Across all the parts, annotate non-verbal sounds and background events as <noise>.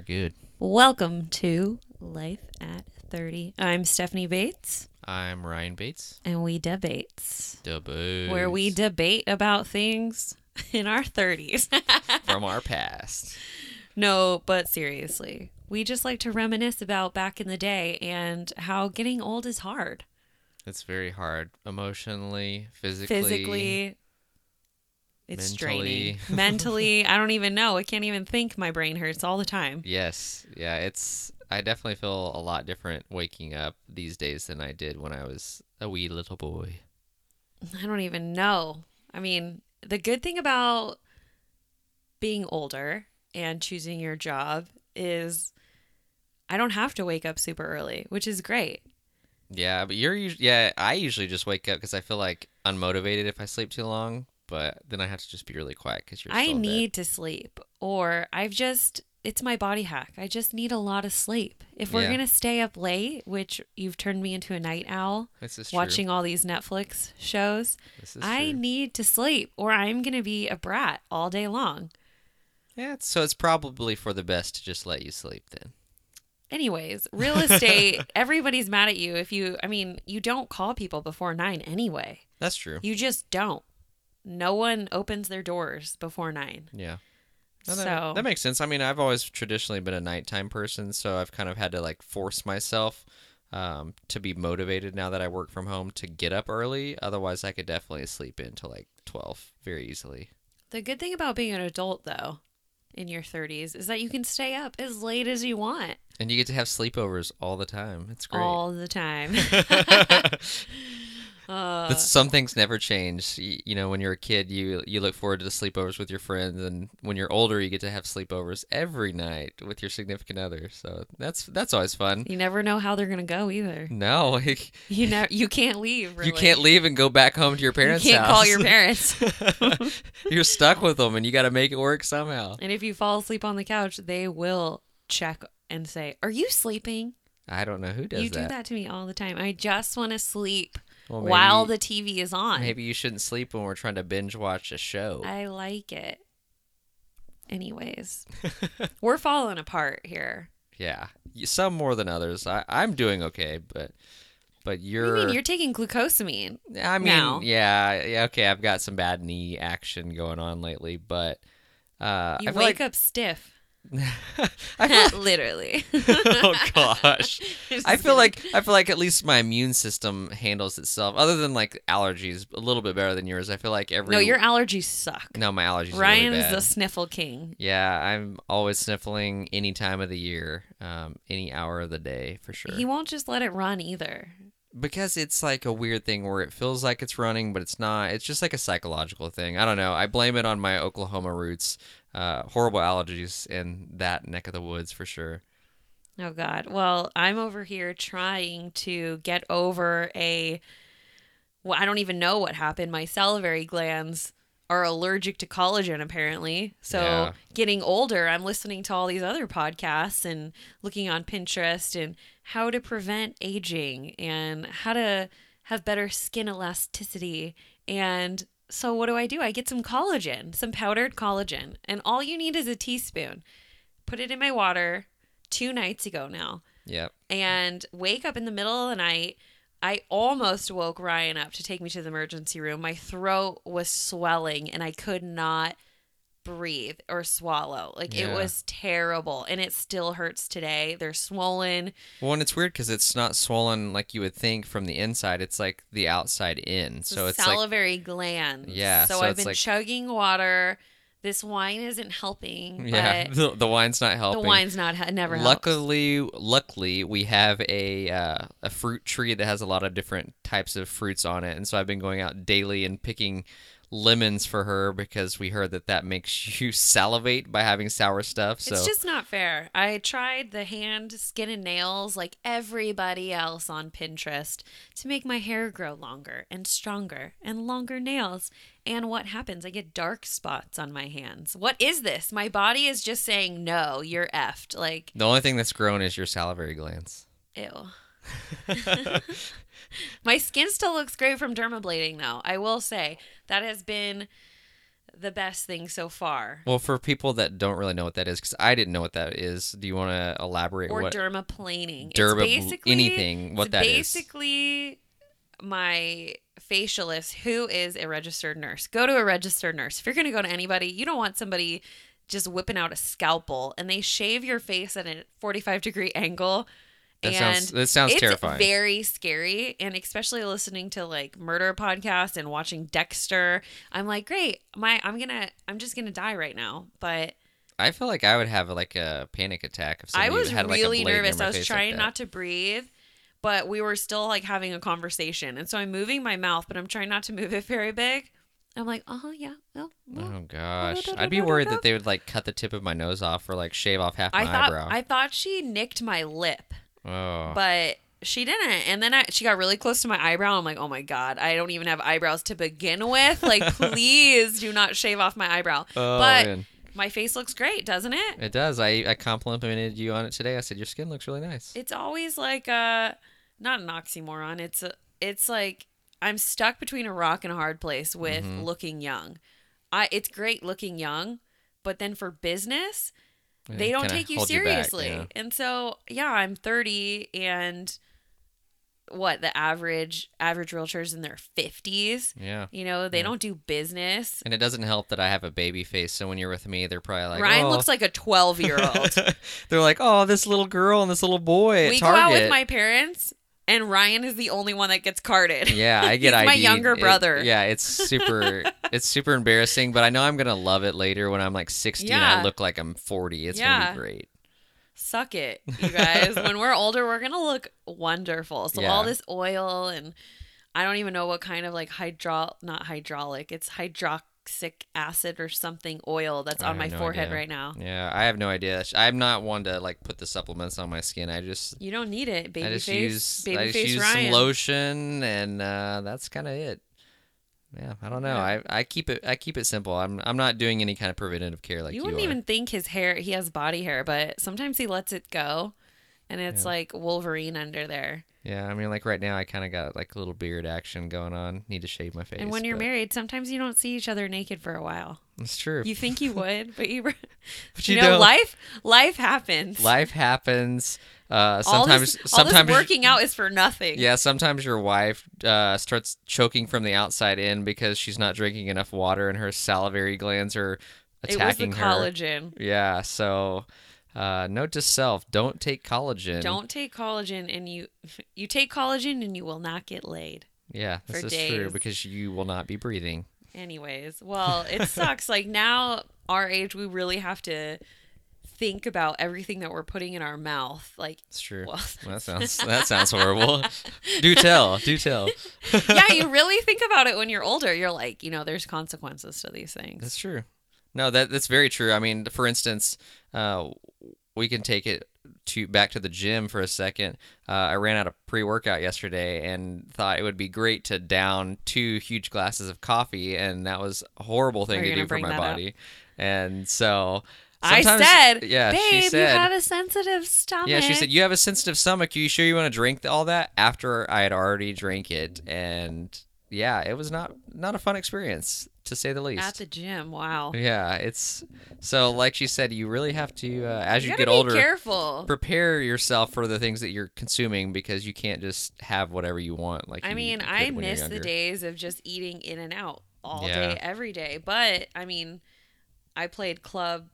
We're good. Welcome to Life at 30. I'm Stephanie Bates, I'm Ryan Bates. and we debates, Debate. where we debate about things <laughs> in our 30s. <laughs> from our past. no, but seriously, we just like to reminisce about back in the day and how getting old is hard. It's very hard emotionally, physically. Physically, it's mentally. <laughs> Mentally, I don't even know. I can't even think. My brain hurts all the time. Yes. Yeah, it's I definitely feel a lot different waking up these days than I did when I was a wee little boy. I don't even know. I mean, the good thing about being older and choosing your job is I don't have to wake up super early, which is great. Yeah, but you're usually yeah, I usually just wake up cuz I feel like unmotivated if I sleep too long, but then I have to just be really quiet cuz you're I still in bed. need to sleep, or I've just, it's my body hack. I just need a lot of sleep. If we're Yeah. going to stay up late, which you've turned me into a night owl, This is true. watching all these Netflix shows, I true. need to sleep, or I'm going to be a brat all day long. Yeah, so it's probably for the best to just let you sleep then. Anyways, real estate, <laughs> everybody's mad at you if you, I mean, you don't call people before nine anyway. That's true. You just don't. No one opens their doors before nine. Yeah. No, that, So- that makes sense. I mean, I've always traditionally been a nighttime person, so I've kind of had to like force myself um, to be motivated now that I work from home to get up early. Otherwise, I could definitely sleep in till like 12 very easily. The good thing about being an adult, though, in your 30s, is that you can stay up as late as you want And you get to have sleepovers all the time. It's great. all the time. <laughs> <laughs> uh, But some things never change. You, you know, when you're a kid, you you look forward to the sleepovers with your friends, and when you're older, you get to have sleepovers every night with your significant other. So that's that's always fun. you never know how they're going to go either. No, <laughs> You know, you can't leave. Really. You can't leave and go back home to your You parents' can't house. call your parents. <laughs> You're stuck with them, and you got to make it work somehow. and if you fall asleep on the couch, they will check and say, "Are you sleeping?" I don't know who does you that. do that to me all the time. I just want to sleep Well, maybe- while the TV is on. Maybe you shouldn't sleep when we're trying to binge watch a show. I like it. Anyways, <laughs> we're falling apart here. yeah, some more than others. I, I'm doing okay, but but you're. you mean you're taking glucosamine? I mean, now? yeah, yeah, okay. I've got some bad knee action going on lately, but uh, You I wake like up stiff. Feel <laughs> Literally. <laughs> oh gosh. I feel like I feel like at least my immune system handles itself. Other than like allergies, a little bit better than yours. I feel like every no, your allergies suck. no my allergies. are Ryan's really bad. the sniffle king. Yeah, I'm always sniffling any time of the year, um, any hour of the day for sure. He won't just let it run either. because it's like a weird thing where it feels like it's running, but it's not. It's just like a psychological thing. I don't know. I blame it on my Oklahoma roots. Uh, horrible allergies in that neck of the woods for sure. Oh God. Well, I'm over here trying to get over a. Well, I don't even know what happened. My salivary glands are allergic to collagen, apparently. So, Yeah. getting older, I'm listening to all these other podcasts and looking on Pinterest and how to prevent aging and how to have better skin elasticity. And so, what do I do? I get some collagen, some powdered collagen, and all you need is a teaspoon. Put it in my water two nights ago now Yep. and wake up in the middle of the night. I almost woke Ryan up to take me to the emergency room. My throat was swelling and I could not breathe or swallow. Like Yeah. it was terrible and it still hurts today. They're swollen. Well, and it's weird because it's not swollen like you would think from the inside. It's like the outside in. So it's like salivary glands. Yeah, So, so I've been like- chugging water. This wine isn't helping. <laughs> yeah, <laughs> the, the wine's not helping. the wine's not it never helps. luckily, luckily, we have a uh, a fruit tree that has a lot of different types of fruits on it, and so I've been going out daily and picking lemons for her because we heard that that makes <laughs> you salivate by having sour stuff. So It's just not fair. I tried the hand, skin, and nails like everybody else on Pinterest to make my hair grow longer and stronger and longer nails. And what happens? I get dark spots on my hands. What is this? My body is just saying, no, you're effed. Like, the only thing that's grown is your salivary glands. ew. <laughs> my skin still looks great from dermablading, though. I will say that has been the best thing so far. Well, for people that don't really know what that is, because I didn't know what that is, do you want to elaborate? Or what dermaplaning. derma it's basically anything? What that is? basically my facialist who is a registered nurse. Go to a registered nurse. If you're going to go to anybody, you don't want somebody just whipping out a scalpel and they shave your face at a 45 degree angle. That and sounds that sounds it's terrifying. very scary and especially listening to like murder podcasts and watching Dexter. I'm like, great. My I'm to I'm just going to die right now. But I feel like I would have like a panic attack if I was had like really a nervous. I was face like trying not to breathe, but we were still like having a conversation. And so I'm moving my mouth, but I'm trying not to move it very big. I'm like, uh huh, yeah. Oh, well. Oh gosh, I'd be worried that they would like cut the tip of my nose off or like shave off half my I thought eyebrow. I thought she nicked my lip, oh, but she didn't. And then I, she got really close to my eyebrow. I'm like, oh my god, I don't even have eyebrows to begin with. Like, <laughs> please do not shave off my eyebrow. oh but man. my face looks great, doesn't it? It does. I, I complimented you on it today. I said your skin looks really nice. it's always like a not an oxymoron it's a, it's like i'm stuck between a rock and a hard place with Mm-hmm. looking young i it's great looking young but then for business they Yeah, don't kinda take you back, seriously yeah. and so yeah i'm 30 and what the average average realtors in their 50s Yeah. you know they don't do business And it doesn't help that I have a baby face. So when you're with me, they're probably like, ryan oh. looks like a 12 year old <laughs> they're like, oh, this little girl and this little boy at we go out with my parents and ryan is the only one that gets carded yeah, I <laughs> get He's my ID'd. younger It- brother. yeah, it's super, <laughs> it's super embarrassing, but I know I'm gonna love it later when I'm like 60 and I look like I'm 40. It's Yeah. gonna be great. Suck it, <laughs> you guys. when we're older, we're gonna look wonderful. So all this oil and I don't even know what kind of like hydro not hydraulic, it's hydroxic acid or something oil that's on my no forehead idea. right now. Yeah, I have no idea. I'm not one to like put the supplements on my skin. I just, You don't need it, baby I just face, use, baby I just face use Ryan. some lotion, and uh, that's kind of it. Yeah, I don't know. Yeah. I, I keep it I keep it simple. I'm I'm not doing any kind of preventative care like you, you wouldn't are. even think his hair he has body hair, but sometimes he lets it go and it's Yeah. like Wolverine under there. Yeah, I mean, like right now, I kind of got like a little beard action going on. Need to shave my face. and when you're but married, sometimes you don't see each other naked for a while. That's true. You think you <laughs> would, but you, <laughs> But you, you know, don't. life life happens. Life happens. Uh, all sometimes, all this sometimes, working out is for nothing. yeah, sometimes your wife uh, starts choking from the outside in because she's not drinking enough water, and her salivary glands are it was the attacking her. collagen. Yeah, so uh, note to self: don't take collagen. Don't take collagen, and you <laughs> you take collagen, and you will not get laid. Yeah, this is true because you will not be breathing. Anyways, well, it <laughs> sucks. like now, our age, we really have to think about everything that we're putting in our mouth. Like, It's true. well, that <laughs> sounds that sounds horrible. do tell, do tell. yeah, you really think about it when you're older. You're like, you know, there's consequences to these things. That's true. No, that that's very true. I mean, for instance, uh, we can take it to back to the gym for a second. Uh, I ran out of pre-workout yesterday and thought it would be great to down two huge glasses of coffee, and that was a horrible thing Are to do for my that up? body. And so I said, yeah, babe, she said, you have a sensitive stomach. yeah, she said you have a sensitive stomach. Are You sure you want to drink all that? After I had already drank it, and yeah, it was not not a fun experience to say the least. at the gym. Wow. Yeah, it's so like she said, you really have to uh, as you, you get be older careful. prepare yourself for the things that you're consuming because you can't just have whatever you want. Like I mean, I miss the days of just eating In-N-Out all Yeah. day, every day. But I mean, I played club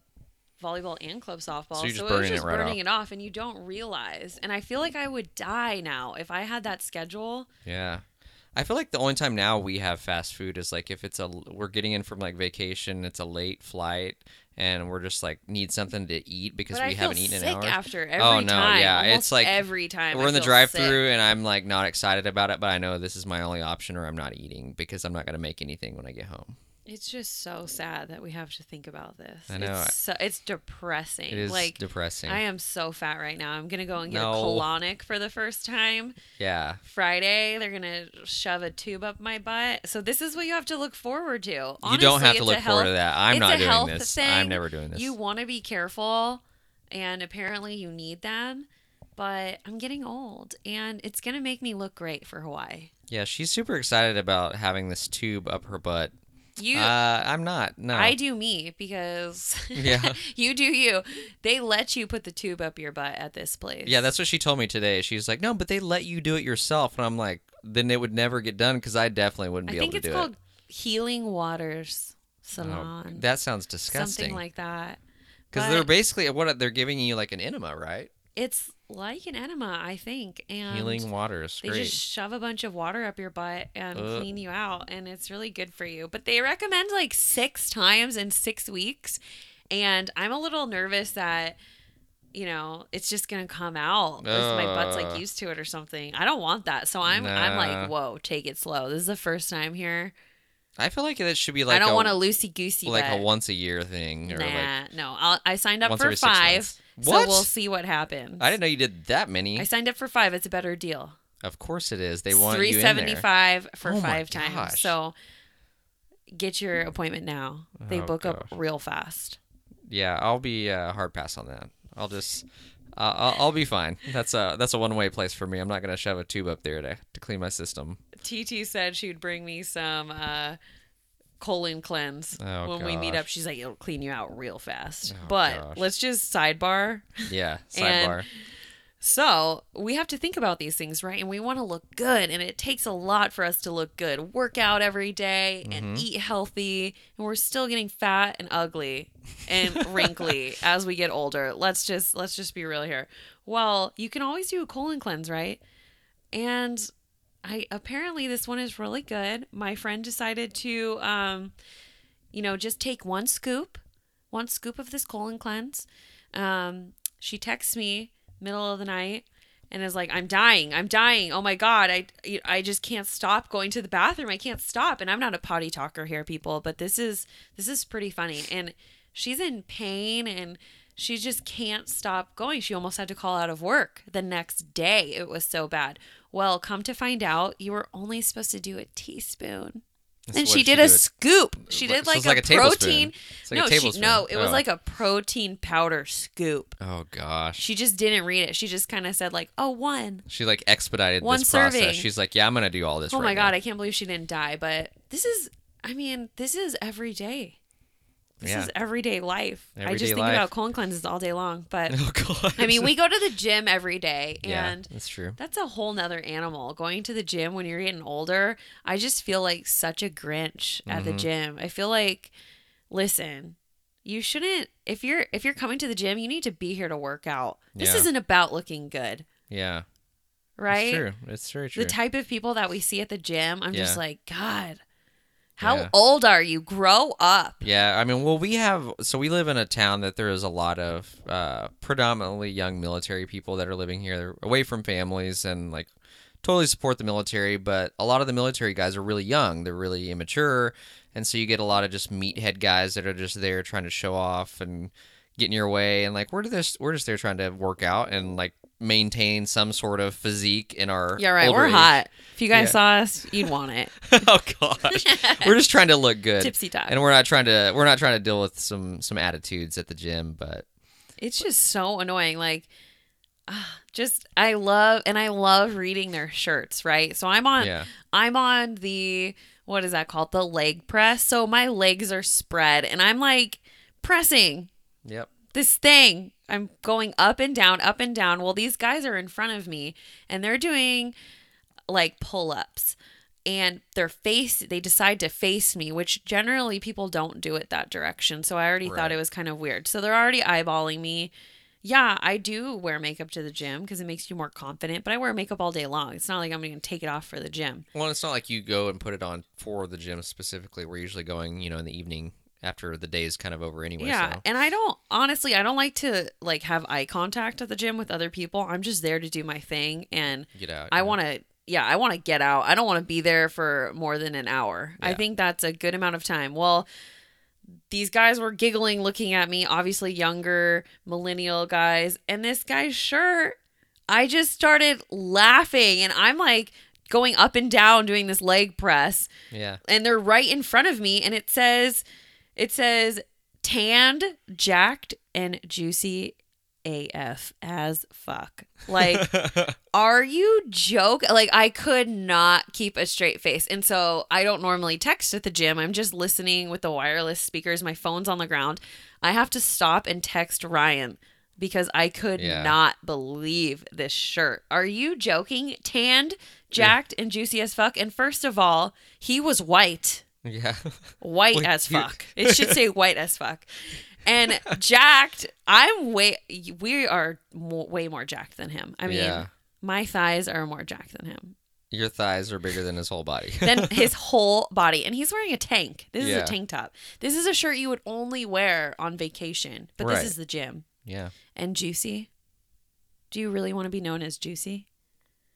volleyball and club softball, So just it was burning it just right burning off. it off, and you don't realize. And I feel like I would die now if I had that schedule. Yeah. I feel like the only time now we have fast food is like if it's a we're getting in from like vacation, it's a late flight, and we're just like need something to eat because But we haven't eaten sick in hours. after oh, every Oh, no, time. yeah, Almost it's like every time. we're I in the feel drive sick. through and I'm like not excited about it, but I know this is my only option or I'm not eating because I'm not gonna make anything when I get home. It's just so sad that we have to think about this. I know. It's, so, it's depressing. It is like depressing. I am so fat right now. I'm gonna go and get No. a colonic for the first time. yeah. Friday, they're gonna shove a tube up my butt. So this is what you have to look forward to. you don't have to look a forward to that. I'm not doing health this. thing. I'm never doing this. You want to be careful, and apparently you need them. But I'm getting old, and it's gonna make me look great for Hawaii. Yeah, she's super excited about having this tube up her butt. You Uh, I'm not. No. I do me because <laughs> Yeah. you do you. They let you put the tube up your butt at this place. Yeah, that's what she told me today. She's like, no, but they let you do it yourself, and I'm like, then it would never get done because I definitely wouldn't be able to do it. I think it's called Healing Waters. Salon. Oh, that sounds disgusting. Something like that. Because they're basically what they're giving you like an enema, right? It's like an enema, I think. And Healing waters. They Great. just shove a bunch of water up your butt and Ugh. clean you out, and it's really good for you. But they recommend like six times in six weeks, and I'm a little nervous that you know it's just gonna come out because my butt's like used to it or something. I don't want that, so I'm I'm like, whoa, take it slow. This is the first time here. I feel like that should be like I don't a, want a loosey goosey. like a once a year thing or Nah, like no. I'll, I signed up for five, months. so we'll see what happens. I didn't know you did that many. I signed up for five. It's a better deal. of course it is. They want three seventy five for Oh five times. gosh. So get your appointment now. They Oh, book up real fast. Yeah, I'll be uh, hard pass on that. I'll just. Uh, I'll, I'll be fine. That's a that's a one way place for me. I'm not gonna shove a tube up there to, to clean my system. TT said she'd bring me some uh, colon cleanse Oh, when we meet up. She's like, it'll clean you out real fast. Oh, but gosh. let's just sidebar. Yeah, <laughs> sidebar. So we have to think about these things, right? And we want to look good, and it takes a lot for us to look good. Work out every day Mm-hmm. and eat healthy, and we're still getting fat and ugly and <laughs> wrinkly as we get older. Let's just let's just be real here. Well, you can always do a colon cleanse, right? And I apparently this one is really good. My friend decided to um you know, just take one scoop, one scoop of this colon cleanse. Um she texts me middle of the night and is like, "I'm dying. I'm dying. Oh my god, I I just can't stop going to the bathroom. I can't stop." And I'm not a potty talker here, people, but this is this is pretty funny. And she's in pain and she just can't stop going. She almost had to call out of work the next day. It was so bad. Well, come to find out, you were only supposed to do a teaspoon. That's and she she did a scoop. She So did like it's a, like a tablespoon. protein. Like a no, she, no, it was Oh. like a protein powder scoop. Oh gosh. She just didn't read it. She just kind of said like, "Oh, one." She like expedited One this process. serving. She's like, yeah, I'm gonna do all this. Oh right my god, now." I can't believe she didn't die. But this is, I mean, this is every day. This Yeah. is everyday life. I just think life. about colon cleanses all day long. But <laughs> Oh. I mean, we go to the gym every day, yeah, and that's true. that's a whole nother animal. Going to the gym when you're getting older, I just feel like such a Grinch at Mm-hmm. the gym. I feel like, listen, you shouldn't if you're if you're coming to the gym, you need to be here to work out. This Yeah. isn't about looking good, Yeah, right? It's true. It's very true. The type of people that we see at the gym, I'm just like, God, how Yeah. old are you? Grow up. Yeah, I mean, well, we have so we live in a town that there is a lot of uh, predominantly young military people that are living here, They're away from families, and like totally support the military. But a lot of the military guys are really young; they're really immature, and so you get a lot of just meathead guys that are just there trying to show off and get in your way, and like we're just we're just there trying to work out and like maintain some sort of physique in our Yeah, right. We're age. hot. If you guys Yeah. saw us, you'd want it. <laughs> oh gosh, <laughs> we're just trying to look good. Tipsy top. and we're not trying to we're not trying to deal with some some attitudes at the gym but It's just so annoying. Like, ah, just I love and I love reading their shirts. Right. So I'm on. yeah I'm on the what is that called? The leg press. So my legs are spread, and I'm like pressing yep this thing. I'm going up and down, up and down. Well, these guys are in front of me and they're doing like pull ups and their face, they decide to face me, which generally people don't do it that direction. So I already Right. thought it was kind of weird. So they're already eyeballing me. Yeah, I do wear makeup to the gym because it makes you more confident, but I wear makeup all day long. It's not like I'm going to take it off for the gym. well it's not like you go and put it on for the gym specifically we're usually going you know in the evening after the day is kind of over anyway Yeah, so. and I don't honestly, I don't like to like have eye contact at the gym with other people. I'm just there to do my thing and get out I yeah. want to yeah, I want to get out. I don't want to be there for more than an hour. I think that's a good amount of time. Well, these guys were giggling looking at me, obviously younger millennial guys, and this guy's shirt, I just started laughing and I'm like going up and down doing this leg press yeah and they're right in front of me and it says it says tanned, jacked and juicy AF as fuck. Like, <laughs> are you joke? Like, I could not keep a straight face. And so I don't normally text at the gym. I'm just listening with the wireless speakers. My phone's on the ground. I have to stop and text Ryan because I could Yeah. not believe this shirt. Are you joking? Tanned, jacked, and juicy as fuck. And first of all, he was white yeah. white Well, as you- fuck. It should say white as fuck. And jacked, I'm way. We are mo- way more jacked than him. I mean, Yeah. my thighs are more jacked than him. Your thighs are bigger than his whole body. <laughs> Than his <laughs> whole body, and he's wearing a tank. This is a tank top. This is a shirt you would only wear on vacation, but Right. this is the gym. yeah. And juicy. Do you really want to be known as juicy?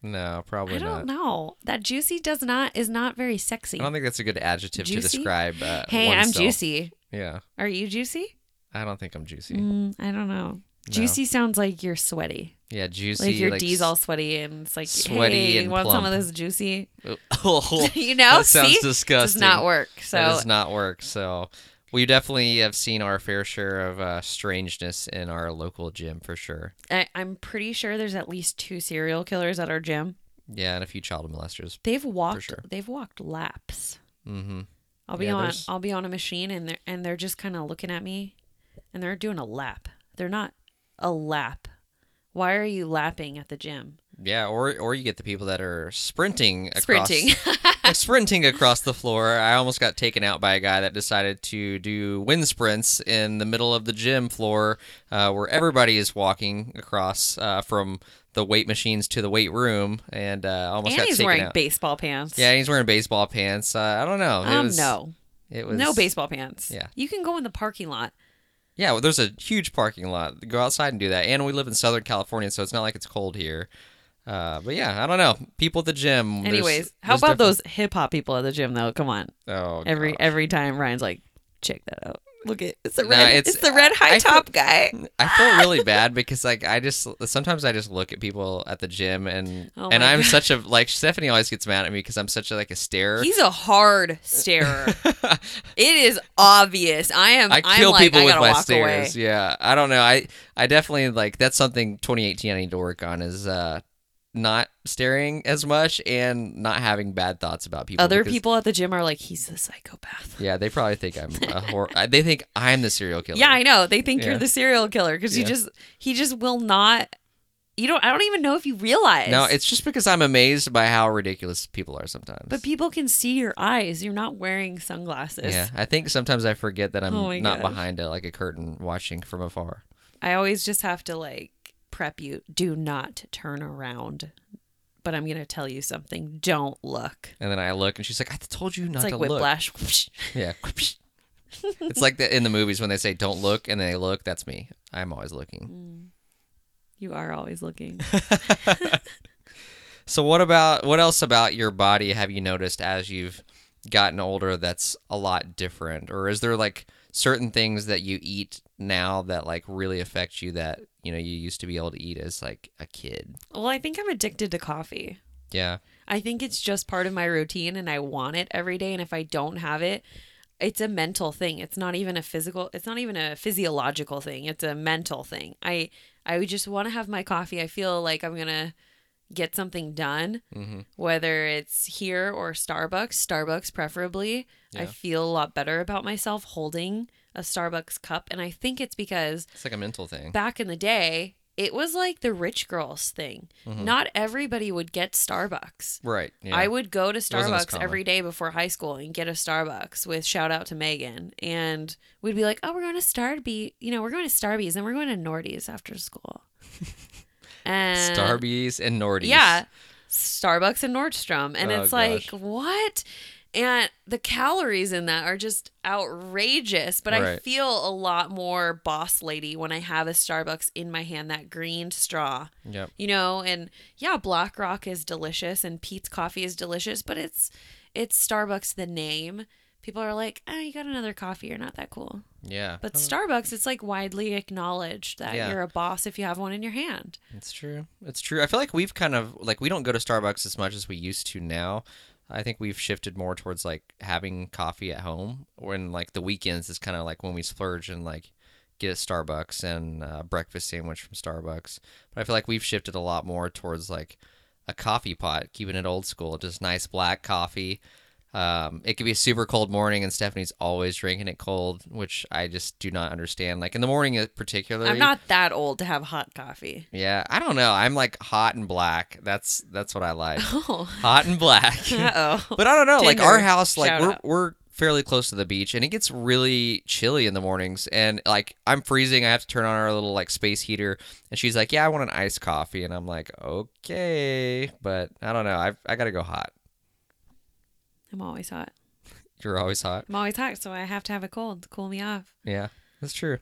No, probably I don't not. know. That juicy does not is not very sexy. I don't think that's a good adjective to describe. Uh, hey, I'm juicy. Yeah. Are you juicy? I don't think I'm juicy. Mm, I don't know. Juicy sounds like you're sweaty. Yeah, juicy. Like your like D's all sweaty and it's like sweaty hey, and want some of this juicy? <laughs> Oh, <laughs> you know, that sounds see, disgusting. does not work. So that does not work. So we definitely have seen our fair share of uh, strangeness in our local gym for sure. I, I'm pretty sure there's at least two serial killers at our gym. Yeah, and a few child molesters. They've walked. sure. They've walked laps. Mm-hmm. I'll be Yeah, on. there's- I'll be on a machine and they're and they're just kind of looking at me, and they're doing a lap. They're not a lap. Why are you lapping at the gym? Yeah, or or you get the people that are sprinting across Sprinting. <laughs> sprinting across the floor. I almost got taken out by a guy that decided to do wind sprints in the middle of the gym floor, uh, where everybody is walking across uh, from the weight machines to the weight room, and uh, almost and got he's taken wearing out. baseball pants. yeah, he's wearing baseball pants. Uh, I don't know. It Um. was, no. it was No baseball pants. Yeah. You can go in the parking lot. Yeah, well, there's a huge parking lot. Go outside and do that. And we live in Southern California, so it's not like it's cold here. Uh, but yeah, I don't know. People at the gym. there's- Anyways, how there's about different- those hip hop people at the gym though? Come on. Oh, Every gosh. every time Ryan's like, check that out. Look at it's the red. it's- it's, the red high I feel- top guy. I feel really <laughs> bad because like I just sometimes I just look at people at the gym and Oh and I'm God. such a like Stephanie always gets mad at me because I'm such a like a starer. He's a hard starer. <laughs> it is obvious. I am. I I'm kill like, people with my stares. away. Yeah, I don't know. I I definitely like that's something 2018 I need to work on is uh not staring as much and not having bad thoughts about people. Other because- people at the gym are like, he's the psychopath. Yeah, they probably think I'm a hor- they think I'm the serial killer. Yeah, I know. They think Yeah. you're the serial killer because you just he just will not. You don't. I don't even know if you realize. No, it's just because I'm amazed by how ridiculous people are sometimes. But people can see your eyes. You're not wearing sunglasses. yeah, I think sometimes I forget that I'm Oh not gosh. behind a, like a curtain watching from afar. I always just have to like prep you. Do not turn around. But I'm gonna tell you something. Don't look. And then I look, and she's like, "I told you not It's like to look." whiplash. <laughs> Yeah. <laughs> it's like the, in the movies when they say "Don't look" and they look. That's me. I'm always looking. Mm. you are always looking. <laughs> So what about what else about your body have you noticed as you've gotten older that's a lot different, or is there like certain things that you eat now that like really affect you that you know you used to be able to eat as like a kid? well, I think I'm addicted to coffee. Yeah. I think it's just part of my routine and I want it every day. And if I don't have it, it's a mental thing. It's not even a physical, it's not even a physiological thing. It's a mental thing. I, I would just want to have my coffee. I feel like I'm going to get something done, Mhm. whether it's here or Starbucks, Starbucks preferably. I feel a lot better about myself holding a Starbucks cup. And I think it's because It's like a mental thing. back in the day, it was like the rich girls thing. Mm-hmm. Not everybody would get Starbucks. Right. Yeah. I would go to Starbucks every day before high school and get a Starbucks with shout out to Megan. And we'd be like, oh, we're going to Starby, you know, we're going to Starbies and we're going to Nordy's after school. <laughs> and Starbies and Nordies. yeah, Starbucks and Nordstrom. And Oh, it's like, what? And the calories in that are just outrageous. But I feel a lot more boss lady when I have a Starbucks in my hand, that green straw Yep. you know and yeah black rock is delicious and Peet's coffee is delicious but it's it's starbucks the name people are like oh you got another coffee you're not that cool Yeah. but starbucks it's like widely acknowledged that Yeah. you're a boss if you have one in your hand It's true. It's true. I feel like we've kind of like we don't go to Starbucks as much as we used to now. I think we've shifted more towards like having coffee at home when like the weekends is kind of like when we splurge and like get a Starbucks and a breakfast sandwich from Starbucks. But I feel like we've shifted a lot more towards like a coffee pot, keeping it old school, just nice black coffee. Um, it could be a super cold morning, and Stephanie's always drinking it cold, which I just do not understand. Like in the morning, uh, particularly. I'm not that old to have hot coffee. Yeah, I don't know. I'm like hot and black. That's that's what I like. <laughs> Oh. hot and black. <laughs> Uh oh. <laughs> But I don't know. Like our house, like Shout we're out. we're fairly close to the beach, and it gets really chilly in the mornings. And like I'm freezing. I have to turn on our little like space heater, and she's like, "Yeah, I want an iced coffee," and I'm like, "Okay," but I don't know. I I gotta go hot. I'm always hot. You're always hot. I'm always hot, so I have to have a cold to cool me off. Yeah, that's true.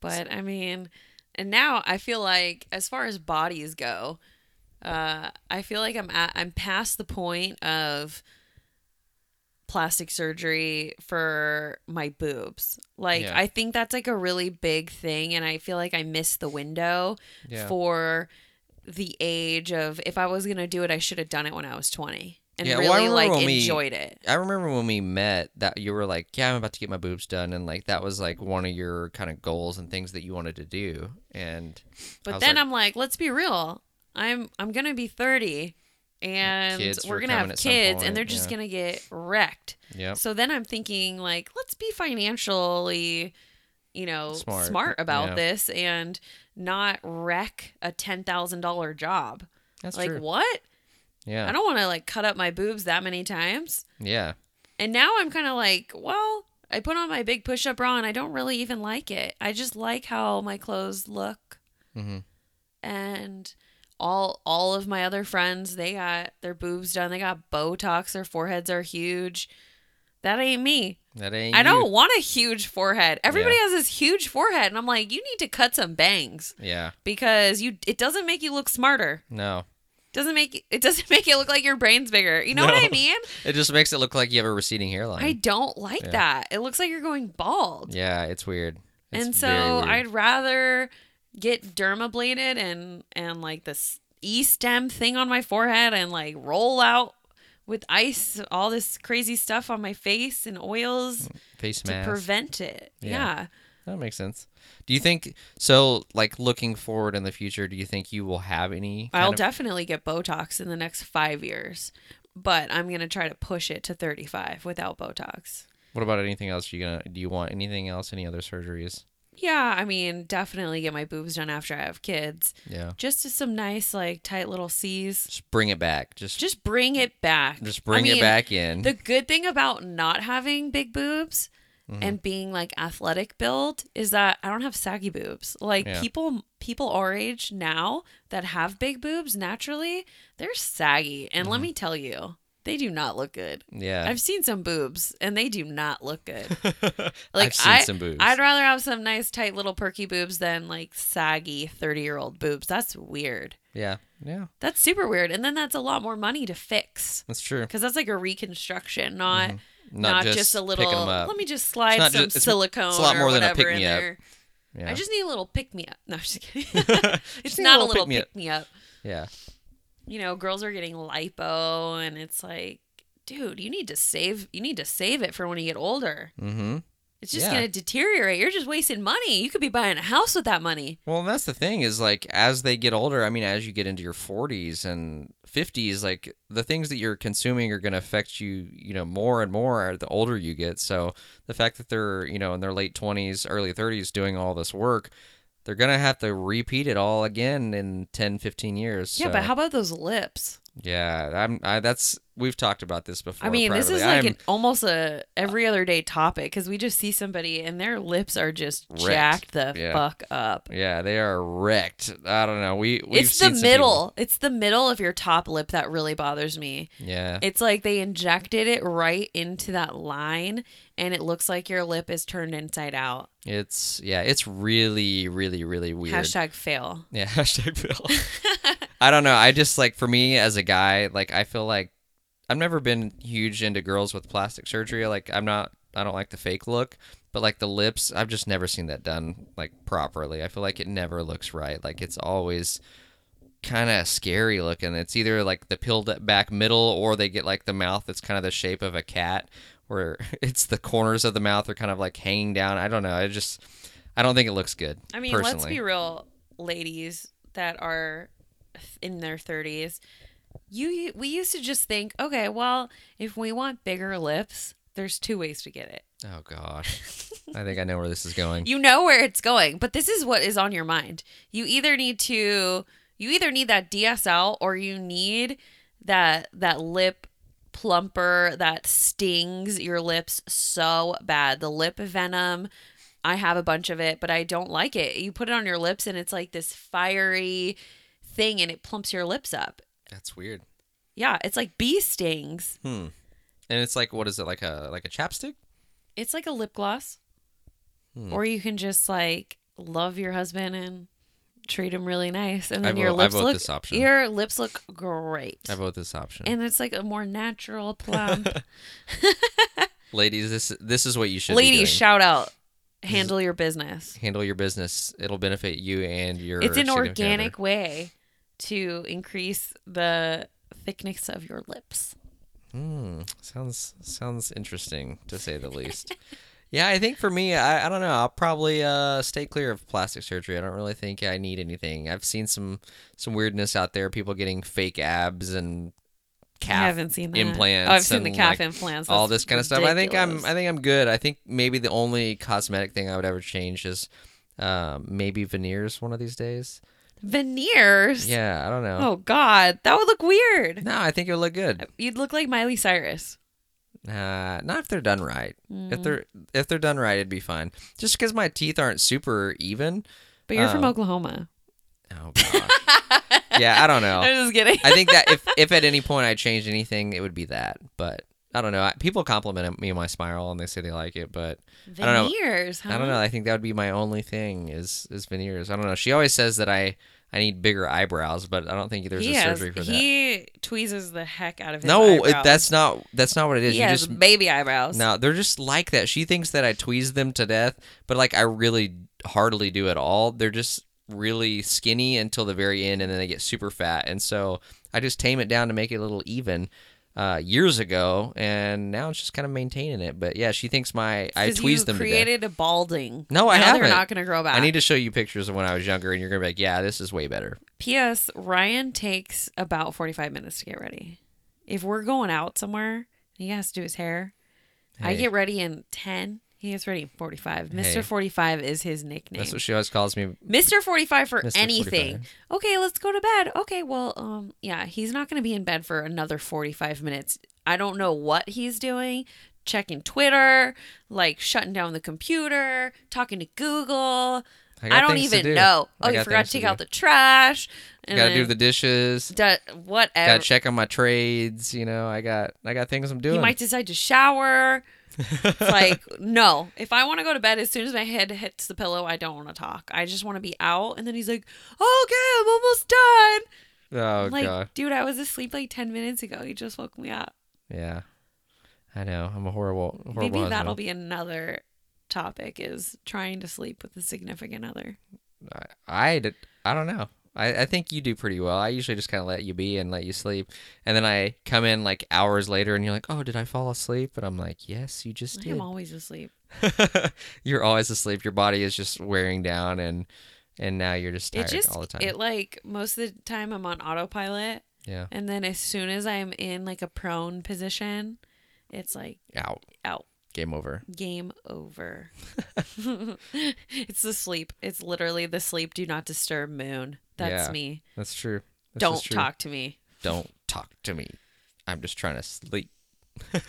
But I mean, and now I feel like as far as bodies go, uh, I feel like I'm at I'm past the point of plastic surgery for my boobs. Like Yeah. I think that's like a really big thing and I feel like I missed the window Yeah. for the age of if I was going to do it I should have done it when I was 20 and Yeah, well, I really remember like when we- enjoyed it. I remember when we met that you were like, "Yeah, I'm about to get my boobs done," and like that was like one of your kind of goals and things that you wanted to do. And But then like- I'm like, let's be real. I'm I'm gonna be 30, and we're gonna have kids, point, and they're just yeah. gonna get wrecked. Yep. So then I'm thinking like, let's be financially, you know, Smart. smart, about Yeah. this and not wreck a ten thousand dollar job. That's like true. what? Yeah. I don't want to like cut up my boobs that many times. yeah. And now I'm kind of like, well, I put on my big push up bra and I don't really even like it. I just like how my clothes look. hmm And all all of my other friends, they got their boobs done. They got Botox. Their foreheads are huge. That ain't me. That ain't. I you. don't want a huge forehead. Everybody Yeah. has this huge forehead, and I'm like, you need to cut some bangs Yeah. because you. It doesn't make you look smarter. No. Doesn't make it doesn't <laughs> make it look like your brain's bigger. You know what I mean? <laughs> It just makes it look like you have a receding hairline. I don't like Yeah. that. It looks like you're going bald. yeah, it's weird. It's and so weird. I'd rather get dermabladed and and like this e stem thing on my forehead and like roll out with ice all this crazy stuff on my face and oils face to mask. prevent it. Yeah. Yeah. That makes sense. Do you think so? Like looking forward in the future, do you think you will have any? I'll of- definitely get Botox in the next five years, but I'm gonna try to push it to 35 without Botox. What about anything else? You gonna? Do you want anything else? Any other surgeries? Yeah, I mean, definitely get my boobs done after I have kids. Yeah. Just to some nice, like, tight little C's. Just bring it back. Just just, bring it back. Just bring I it mean, back in. The good thing about not having big boobs Mm-hmm. and being like athletic build is that I don't have saggy boobs. Like Yeah. people people our age now that have big boobs naturally, they're saggy. And let me tell you, they do not look good. Mm-hmm. yeah. I've seen some boobs and they do not look good. <laughs> Like I've seen I, some boobs. I'd rather have some nice tight little perky boobs than like saggy 30-year-old boobs. That's weird. yeah. Yeah. That's super weird. And then that's a lot more money to fix. That's true. Because that's like a reconstruction, not Mm-hmm. Not, just, a little. up. Let me just slide some just- silicone. it's a lot or more than a whatever in pick-me-up. there. Yeah. I just need a little pick me up. No, I'm just <laughs> kidding. <laughs> it's Just not a little pick me up. yeah. You know, girls are getting lipo, and it's like, dude, you need to save. You need to save it for when you get older. Mm-hmm. It's just Yeah. gonna deteriorate. You're just wasting money. You could be buying a house with that money. Well, and that's the thing is like as they get older, I mean, as you get into your 40s and 50s, like the things that you're consuming are going to affect you, you know, more and more the older you get. So the fact that they're, you know, in their late 20s, early 30s doing all this work, they're going to have to repeat it all again in 10, 15 years. Yeah, So, but how about those lips? Yeah, I'm I that's we've talked about this before. I mean, this is like an, almost a every other day topic because we just see somebody and their lips are just Wrecked. jacked the Yeah. fuck up. Yeah, they are wrecked. I don't know. We we've it's the middle. It's the middle of your top lip that really bothers me. Yeah. It's like they injected it right into that line and it looks like your lip is turned inside out. It's yeah, it's really, really, really weird. Hashtag fail. Yeah, <laughs> hashtag fail. I don't know. I just like for me as a guy, like I feel like I've never been huge into girls with plastic surgery. Like I'm not. I don't like the fake look, but like the lips, I've just never seen that done like properly. I feel like it never looks right. Like it's always kind of scary looking. It's either like the peeled back middle, or they get like the mouth that's kind of the shape of a cat, where <laughs> it's the corners of the mouth are kind of like hanging down. I don't know. I just I don't think it looks good. I mean, personally. let's be real, ladies that are in their 30s. You we used to just think, okay, well, if we want bigger lips, there's two ways to get it. Oh gosh, <laughs> I think I know where this is going. You know where it's going, but this is what is on your mind. You either need to you either need that DSL or you need that that lip plumper that stings your lips so bad. The lip venom, I have a bunch of it, but I don't like it. You put it on your lips and it's like this fiery thing and it plumps your lips up. That's weird. Yeah, it's like bee stings. Hmm. And it's like, what is it like a like a chapstick? It's like a lip gloss. Hmm. Or you can just like love your husband and treat him really nice and then your vote- I lips look this option. your lips look great. I vote this option. and it's like a more natural <laughs> plump. <laughs> Ladies, this this is what you should. be Ladies, shout out. Handle your business. handle your business. It'll benefit you and your. It's an organic way to increase the thickness of your lips. Hmm. Sounds sounds interesting to say the least. <laughs> yeah, I think for me, I, I don't know. I'll probably uh, stay clear of plastic surgery. I don't really think I need anything. I've seen some some weirdness out there. People getting fake abs and calf I haven't seen that. implants. Oh, I've seen the calf like, implants. all this kind of stuff. I think I'm. I think I'm good. I think maybe the only cosmetic thing I would ever change is um, maybe veneers one of these days. Veneers. Yeah, I don't know. Oh God, that would look weird. No, I think it would look good. You'd look like Miley Cyrus. Uh, not if they're done right. Mm. If they're if they're done right, it'd be fine. Just because my teeth aren't super even. But you're from Um, Oklahoma. Oh gosh. yeah, I don't know. <laughs> I'm just kidding. I think that if if at any point I changed anything, it would be that. But I don't know. I, people compliment me on my smile and they say they like it, but I don't know. Huh? I don't know. I think that would be my only thing is is veneers. I don't know. She always says that I I need bigger eyebrows, but I don't think there's he a has, surgery for that. He tweezes the heck out of his No, it, eyebrows. that's not that's not what it is. he you has just baby eyebrows. No, they're just like that. She thinks that I tweeze them to death, but like I really hardly do at all. They're just really skinny until the very end, and then they get super fat. And so I just tame it down to make it a little even. Uh, years ago, and now it's just kind of maintaining it. But yeah, she thinks my I tweeze you them to created a balding. No, I now haven't. They're not going to grow back. I need to show you pictures of when I was younger, and you're gonna be like, "Yeah, this is way better." P.S. Ryan takes about 45 minutes to get ready. If we're going out somewhere, he has to do his hair. I get ready in 10. He gets ready in 45. Mr. Hey. 45 is his nickname. That's what she always calls me. Mr. 45 for Mr. anything. 45. Okay, let's go to bed. Okay, well, um yeah, he's not going to be in bed for another 45 minutes. I don't know what he's doing. Checking Twitter, like shutting down the computer, talking to Google. I, I, don't even do. know. Oh, you forgot to take do. out the trash. And Got to do the dishes. do- whatever. Got to check on my trades. You know, I got I got things I'm doing. He might decide to shower. <laughs> Like, no. If I want to go to bed as soon as my head hits the pillow, I don't want to talk. I just want to be out. And then he's like, okay, I'm almost done. oh like, god. dude, I was asleep like 10 minutes ago. You just woke me up. Yeah. I know. I'm a horrible, horrible Maybe husband. that'll be another topic is trying to sleep with a significant other. I, I, did- I don't know. I, I think you do pretty well. I usually just kind of let you be and let you sleep. And then I come in like hours later and you're like, oh, did I fall asleep? And I'm like, yes, you just I did. am always asleep. <laughs> you're always asleep. Your body is just wearing down and and now you're just tired It just, all the time. it like, most of the time I'm on autopilot. yeah. And then as soon as I'm in like a prone position, it's like Out. out. Game over. Game over. <laughs> it's the sleep. It's literally the sleep do not disturb moon. That's Yeah. me. That's true. This Don't true. talk to me. Don't talk to me. I'm just trying to sleep. <laughs>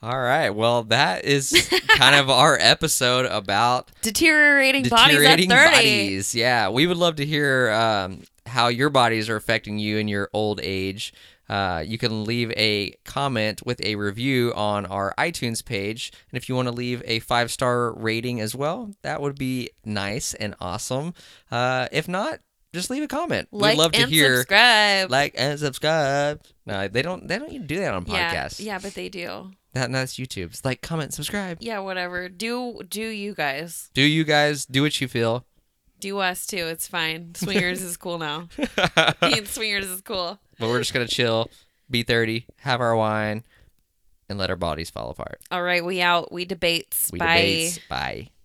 All right. Well, that is kind of our <laughs> episode about Deteriorating, deteriorating bodies at 30. bodies. Yeah, we would love to hear um, how your bodies are affecting you in your old age. Uh, you can leave a comment with a review on our iTunes page. And if you want to leave a five star rating as well, that would be nice and awesome. Uh, if not, just leave a comment. Like We'd love to and hear subscribe. like and subscribe. No, they don't. They don't even do that on yeah, podcasts. yeah, but they do. That, that's YouTube. It's like, comment, subscribe. Yeah, whatever. Do do you guys? Do you guys do what you feel? Do us too. It's fine. <laughs> Swingers is cool now. <laughs> Being swingers is cool. But we're just gonna chill, be thirty, have our wine, and let our bodies fall apart. All right, we out. We debates. We Bye. debates. Bye.